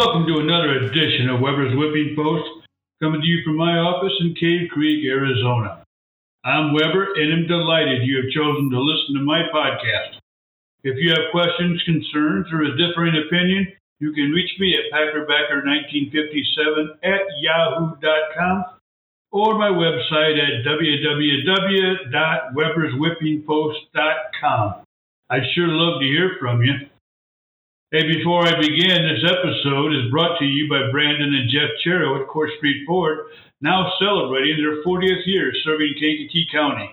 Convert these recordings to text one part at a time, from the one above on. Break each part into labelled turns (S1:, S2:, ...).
S1: Welcome to another edition of Weber's Whipping Post, coming to you from my office in Cave Creek, Arizona. I'm Weber, and I'm delighted you have chosen to listen to my podcast. If you have questions, concerns, or a differing opinion, you can reach me at packerbacker1957 at yahoo.com or my website at www.weberswhippingpost.com. I'd sure love to hear from you. Hey, before I begin, this episode is brought to you by Brandon and Jeff Chero at Court Street Ford, now celebrating their 40th year serving Kankakee County.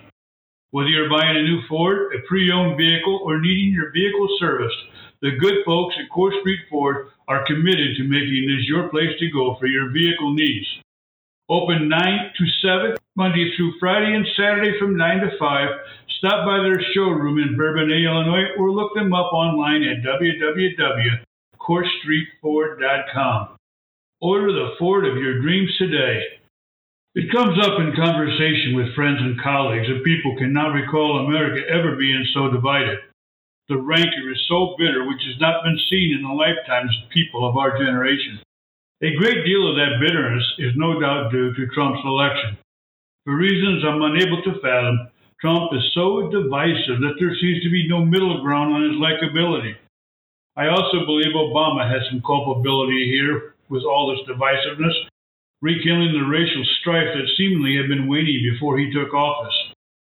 S1: Whether you're buying a new Ford, a pre-owned vehicle, or needing your vehicle serviced, the good folks at Court Street Ford are committed to making this your place to go for your vehicle needs. Open 9 to 7, Monday through Friday and Saturday from 9 to 5. Stop by their showroom in Bourbonnais, Illinois, or look them up online at www.courtstreetford.com. Order the Ford of your dreams today. It comes up in conversation with friends and colleagues that people cannot recall America ever being so divided. The rancor is so bitter, which has not been seen in the lifetimes of people of our generation. A great deal of that bitterness is no doubt due to Trump's election. For reasons I'm unable to fathom, Trump is so divisive that there seems to be no middle ground on his likability. I also believe Obama has some culpability here with all this divisiveness, rekindling the racial strife that seemingly had been waning before he took office.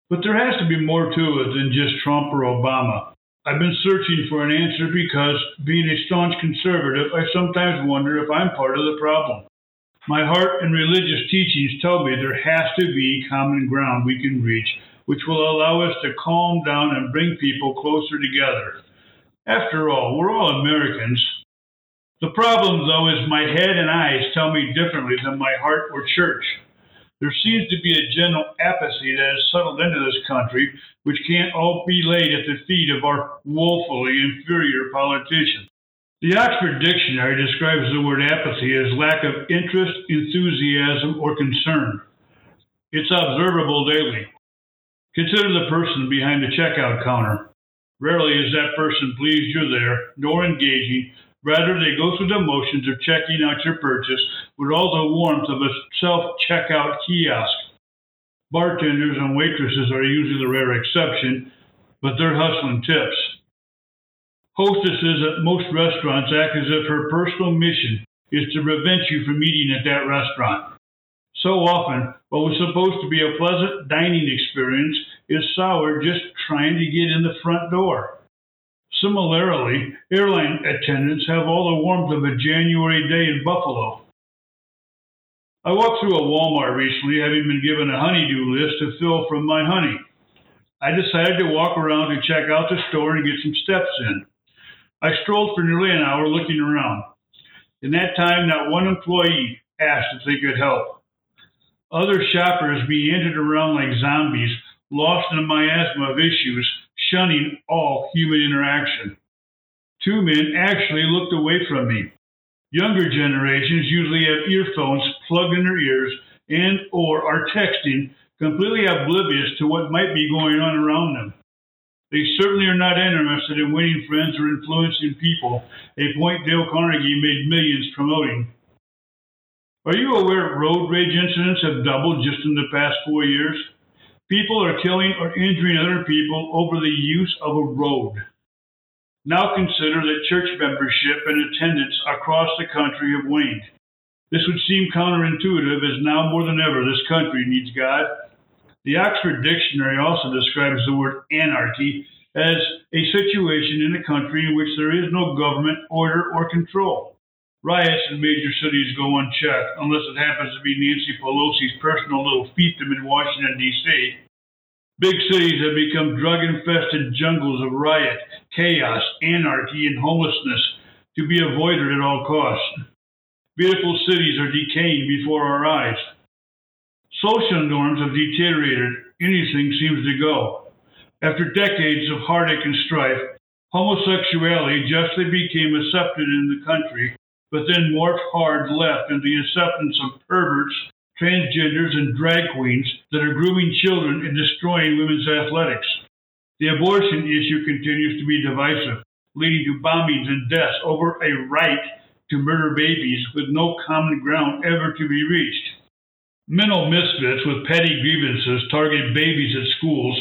S1: But there has to be more to it than just Trump or Obama. I've been searching for an answer because, being a staunch conservative, I sometimes wonder if I'm part of the problem. My heart and religious teachings tell me there has to be common ground we can reach, which will allow us to calm down and bring people closer together. After all, we're all Americans. The problem, though, is my head and eyes tell me differently than my heart or church. There seems to be a general apathy that has settled into this country, which can't all be laid at the feet of our woefully inferior politicians. The Oxford Dictionary describes the word apathy as lack of interest, enthusiasm, or concern. It's observable daily. Consider the person behind the checkout counter. Rarely is that person pleased you're there, nor engaging, Rather, they go through the motions of checking out your purchase with all the warmth of a self checkout kiosk. Bartenders and waitresses are usually the rare exception, but they're hustling tips. Hostesses at most restaurants act as if her personal mission is to prevent you from eating at that restaurant. So often, what was supposed to be a pleasant dining experience is soured just trying to get in the front door. Similarly, airline attendants have all the warmth of a January day in Buffalo. I walked through a Walmart recently, having been given a honeydew list to fill from my honey. I decided to walk around and check out the store and get some steps in. I strolled for nearly an hour looking around. In that time, not one employee asked if they could help. Other shoppers meandered around like zombies, lost in a miasma of issues, shunning all human interaction. Two men actually looked away from me. Younger generations usually have earphones plugged in their ears and or are texting, completely oblivious to what might be going on around them. They certainly are not interested in winning friends or influencing people, a point Dale Carnegie made millions promoting. Are you aware road rage incidents have doubled just in the past four years? People are killing or injuring other people over the use of a road. Now consider that church membership and attendance across the country have waned. This would seem counterintuitive as now more than ever this country needs God. The Oxford Dictionary also describes the word anarchy as a situation in a country in which there is no government, order, or control. Riots in major cities go unchecked, unless it happens to be Nancy Pelosi's personal little fiefdom in Washington, D.C. Big cities have become drug infested jungles of riot, chaos, anarchy, and homelessness to be avoided at all costs. Beautiful cities are decaying before our eyes. Social norms have deteriorated. Anything seems to go. After decades of heartache and strife, homosexuality justly became accepted in the country but then morphed hard left into the acceptance of perverts, transgenders, and drag queens that are grooming children and destroying women's athletics. The abortion issue continues to be divisive. leading to bombings and deaths over a right to murder babies with no common ground ever to be reached. Mental misfits with petty grievances target babies at schools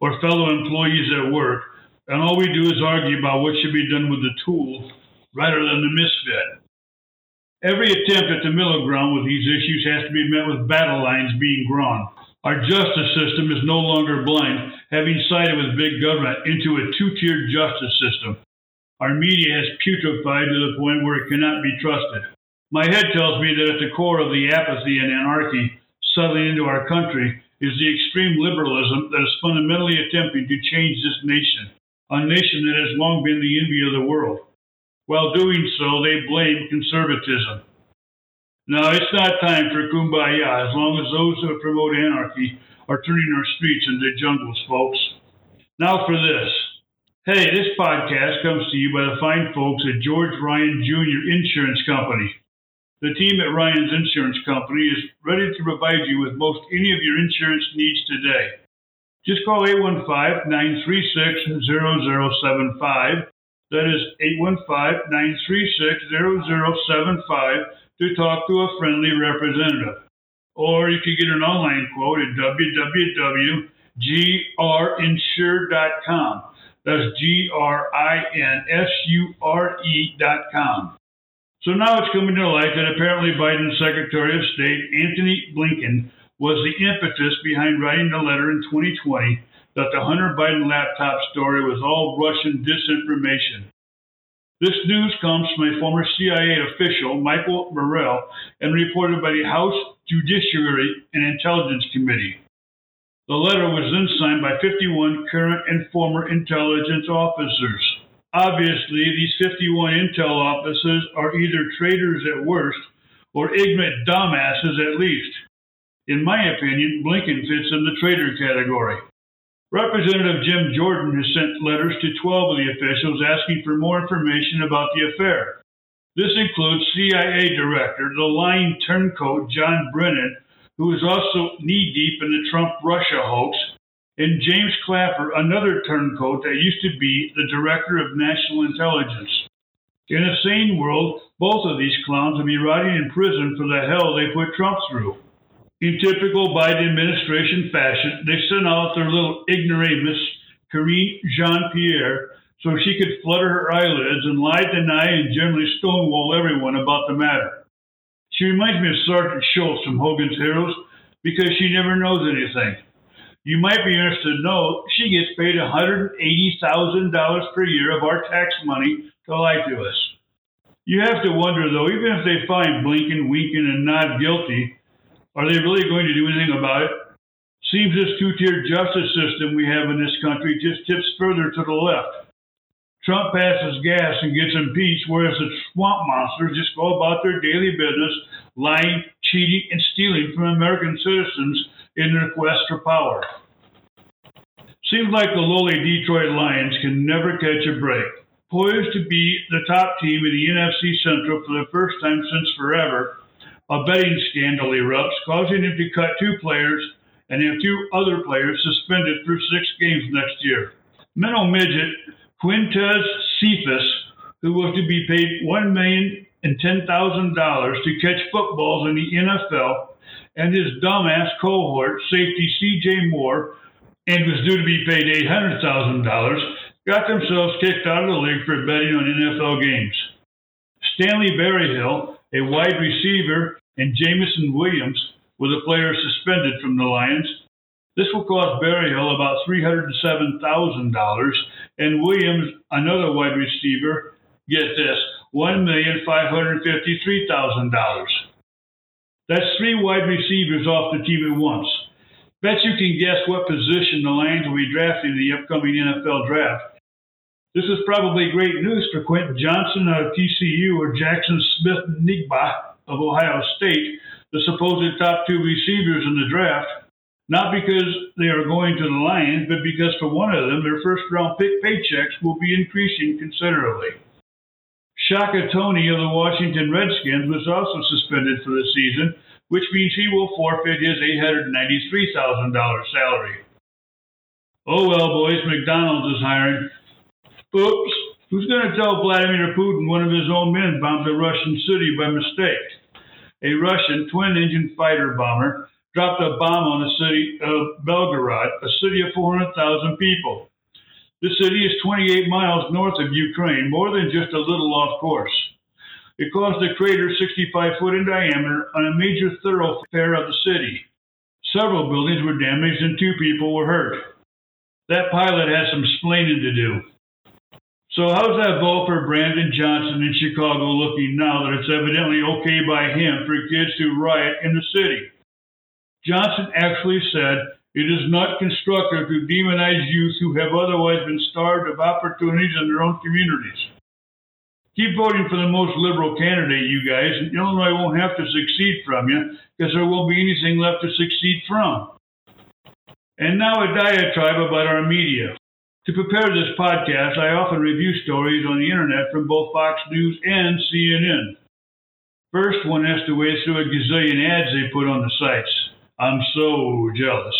S1: or fellow employees at work, and all we do is argue about what should be done with the tool rather than the misfit. Every attempt at the middle ground with these issues has to be met with battle lines being drawn. Our justice system is no longer blind, having sided with big government into a two tiered justice system. Our media has putrefied to the point where it cannot be trusted. My head tells me that at the core of the apathy and anarchy settling into our country is the extreme liberalism that is fundamentally attempting to change this nation, a nation that has long been the envy of the world. While doing so, they blame conservatism. Now, it's not time for kumbaya as long as those who promote anarchy are turning our streets into jungles, folks. Now for this. Hey, this podcast comes to you by the fine folks at George Ryan Jr. Insurance Company. The team at Ryan's Insurance Company is ready to provide you with most any of your insurance needs today. Just call 815 936 0075 that is 815-936-0075 to talk to a friendly representative. Or you can get an online quote at www.grinsure.com. That's G-R-I-N-S-U-R-E.com. So now it's coming to light that apparently Biden's Secretary of State, Antony Blinken, was the impetus behind writing the letter in 2020 that the Hunter Biden laptop story was all Russian disinformation. This news comes from a former CIA official, Michael Morell, and reported by the House Judiciary and Intelligence Committee. The letter was then signed by 51 current and former intelligence officers. Obviously, these 51 intel officers are either traitors at worst or ignorant dumbasses at least. In my opinion, Blinken fits in the traitor category. Representative Jim Jordan has sent letters to 12 of the officials asking for more information about the affair. This includes CIA Director, the lying turncoat John Brennan, who is also knee deep in the Trump Russia hoax, and James Clapper, another turncoat that used to be the Director of National Intelligence. In a sane world, both of these clowns would be rotting in prison for the hell they put Trump through. In typical Biden administration fashion, they sent out their little ignoramus, Karine Jean Pierre, so she could flutter her eyelids and lie, deny, and generally stonewall everyone about the matter. She reminds me of Sergeant Schultz from Hogan's Heroes because she never knows anything. You might be interested to know she gets paid $180,000 per year of our tax money to lie to us. You have to wonder, though, even if they find Blinken, Winken, and not guilty, are they really going to do anything about it? Seems this two tiered justice system we have in this country just tips further to the left. Trump passes gas and gets impeached, whereas the swamp monsters just go about their daily business, lying, cheating, and stealing from American citizens in their quest for power. Seems like the lowly Detroit Lions can never catch a break. Poised to be the top team in the NFC Central for the first time since forever, a betting scandal erupts, causing him to cut two players and have two other players suspended for six games next year. Mental midget Quintez Cephus, who was to be paid one million and ten thousand dollars to catch footballs in the NFL, and his dumbass cohort, safety C.J. Moore, and was due to be paid eight hundred thousand dollars, got themselves kicked out of the league for betting on NFL games. Stanley Berryhill, a wide receiver, and Jameson Williams were a player suspended from the Lions. This will cost Berryhill about $307,000, and Williams, another wide receiver, get this, $1,553,000. That's three wide receivers off the team at once. Bet you can guess what position the Lions will be drafting in the upcoming NFL draft. This is probably great news for Quentin Johnson of TCU or Jackson Smith-Njigba of Ohio State, the supposed top two receivers in the draft, not because they are going to the Lions, but because for one of them, their first round pick paychecks will be increasing considerably. Shaka Toney of the Washington Redskins was also suspended for the season, which means he will forfeit his $893,000 salary. Oh well, boys, McDonald's is hiring. Oops, Who's going to tell Vladimir Putin one of his own men bombed a Russian city by mistake? A Russian twin engine fighter bomber dropped a bomb on the city of Belgorod, a city of 400,000 people. The city is 28 miles north of Ukraine, more than just a little off course. It caused a crater 65 foot in diameter on a major thoroughfare of the city. Several buildings were damaged and two people were hurt. That pilot has some splaining to do. So how's that vote for Brandon Johnson in Chicago looking now that it's evidently okay by him for kids to riot in the city? Johnson actually said it is not constructive to demonize youth who have otherwise been starved of opportunities in their own communities. Keep voting for the most liberal candidate, you guys, and Illinois won't have to succeed from you because there won't be anything left to succeed from. And now a diatribe about our media. To prepare this podcast, I often review stories on the internet from both Fox News and CNN. First, one has to wade through a gazillion ads they put on the sites. I'm so jealous.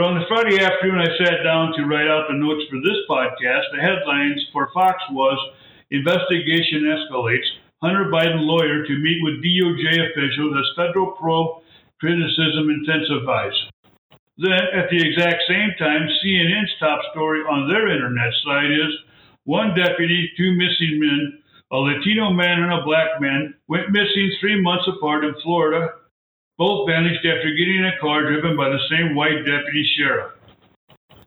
S1: But on the Friday afternoon, I sat down to write out the notes for this podcast. The headlines for Fox was Investigation Escalates, Hunter Biden Lawyer to Meet with DOJ Officials as Federal Probe Criticism Intensifies. Then, at the exact same time, CNN's top story on their internet site is one deputy, two missing men, a Latino man and a black man, went missing three months apart in Florida. Both vanished after getting in a car driven by the same white deputy sheriff.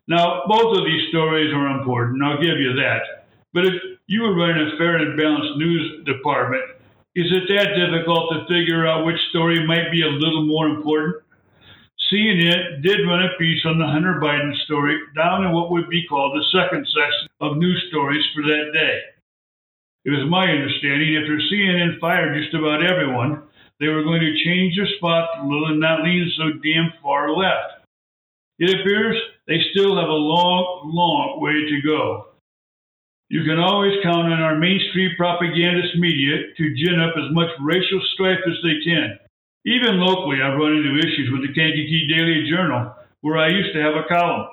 S1: Now, both of these stories are important, I'll give you that. But if you were running a fair and balanced news department, is it that difficult to figure out which story might be a little more important? CNN did run a piece on the Hunter Biden story down in what would be called the second section of news stories for that day. It was my understanding after CNN fired just about everyone, they were going to change their spot a little and not lean so damn far left. It appears they still have a long, long way to go. You can always count on our mainstream propagandist media to gin up as much racial strife as they can. Even locally, I've run into issues with the Kankakee Daily Journal, where I used to have a column.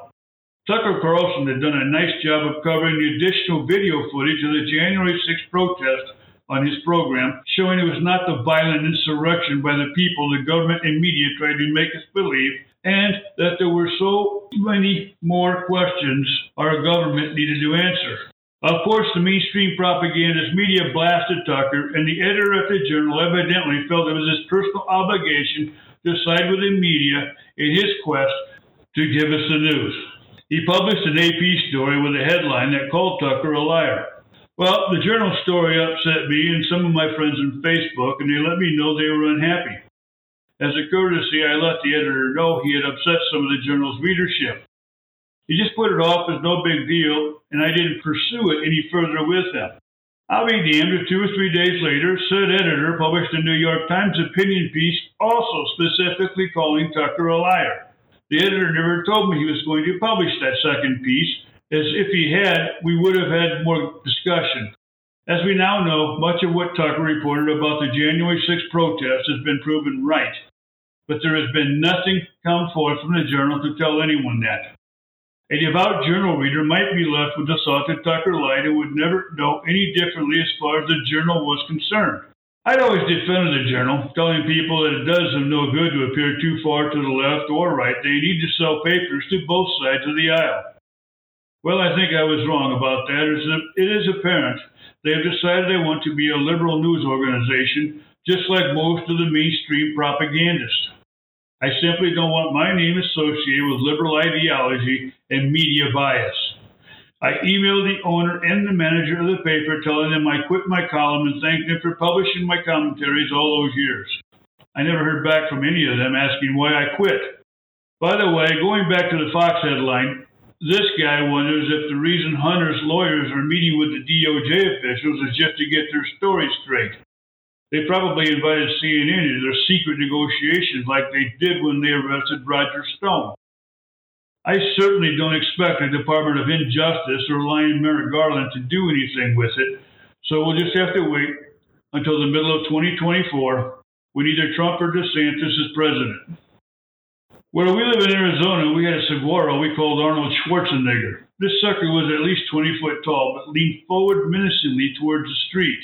S1: Tucker Carlson had done a nice job of covering the additional video footage of the January 6th protest on his program, showing it was not the violent insurrection by the people the government and media tried to make us believe, and that there were so many more questions our government needed to answer. Of course, the mainstream propagandist media blasted Tucker, and the editor at the Journal evidently felt it was his personal obligation to side with the media in his quest to give us the news. He published an AP story with a headline that called Tucker a liar. Well, the Journal story upset me and some of my friends on Facebook, and they let me know they were unhappy. As a courtesy, I let the editor know he had upset some of the Journal's readership. He just put it off as no big deal, and I didn't pursue it any further with him. I'll be damned if two or three days later, said editor published a New York Times opinion piece also specifically calling Tucker a liar. The editor never told me he was going to publish that second piece, as if he had, we would have had more discussion. As we now know, much of what Tucker reported about the January 6th protest has been proven right, but there has been nothing come forth from the journal to tell anyone that. A devout journal reader might be left with the thought that Tucker lied would never know any differently as far as the journal was concerned. I'd always defended the journal, telling people that it does them no good to appear too far to the left or right. They need to sell papers to both sides of the aisle. Well, I think I was wrong about that. It is apparent they have decided they want to be a liberal news organization, just like most of the mainstream propagandists. I simply don't want my name associated with liberal ideology and media bias. I emailed the owner and the manager of the paper telling them I quit my column and thanked them for publishing my commentaries all those years. I never heard back from any of them asking why I quit. By the way, going back to the Fox headline, this guy wonders if the reason Hunter's lawyers are meeting with the DOJ officials is just to get their story straight. They probably invited CNN into their secret negotiations like they did when they arrested Roger Stone. I certainly don't expect the Department of Injustice or Lion Merrick Garland to do anything with it, so we'll just have to wait until the middle of 2024 when either Trump or DeSantis is president. Where we live in Arizona, we had a saguaro we called Arnold Schwarzenegger. This sucker was at least 20 foot tall, but leaned forward menacingly towards the street.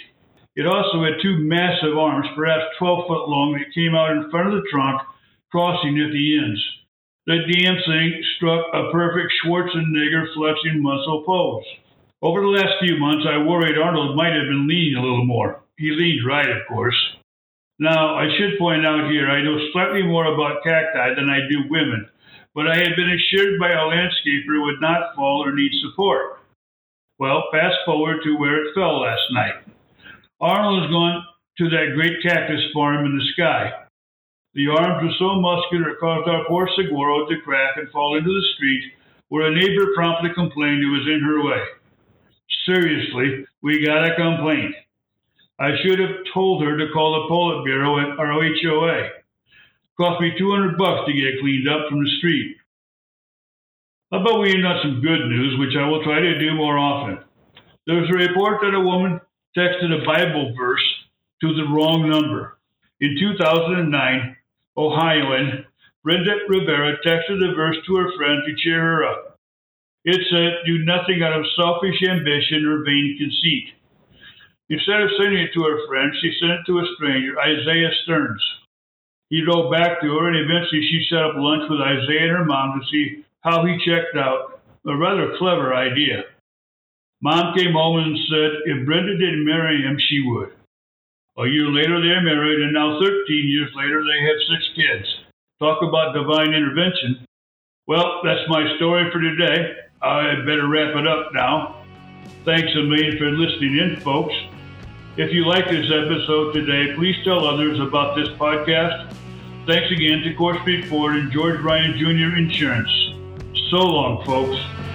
S1: It also had two massive arms, perhaps 12 foot long, that came out in front of the trunk, crossing at the ends. The damn thing struck a perfect Schwarzenegger flexing muscle pose. Over the last few months, I worried Arnold might have been leaning a little more. He leaned right, of course. Now, I should point out here, I know slightly more about cacti than I do women but I had been assured by a landscaper it would not fall or need support. Well, fast forward to where it fell last night. Arnold has gone to that great cactus farm in the sky. The arms were so muscular it caused our poor saguaro to crack and fall into the street, where a neighbor promptly complained it was in her way. Seriously, we got a complaint. I should have told her to call the Politburo at our HOA. Cost me 200 bucks to get cleaned up from the street. How about we end on some good news, which I will try to do more often? There was a report that a woman texted a Bible verse to the wrong number. In 2009, Ohioan Brenda Rivera texted the verse to her friend to cheer her up. It said, Do nothing out of selfish ambition or vain conceit. Instead of sending it to her friend, she sent it to a stranger, Isaiah Stearns. He wrote back to her, and eventually she set up lunch with Isaiah and her mom to see how he checked out. A rather clever idea. Mom came home and said if Brenda didn't marry him, she would. A year later, they're married, and now 13 years later, they have six kids. Talk about divine intervention. Well, that's my story for today. I better wrap it up now. Thanks a million for listening in, folks. If you like this episode today, please tell others about this podcast. Thanks again to Core Ford and George Ryan Jr. Insurance. So long, folks.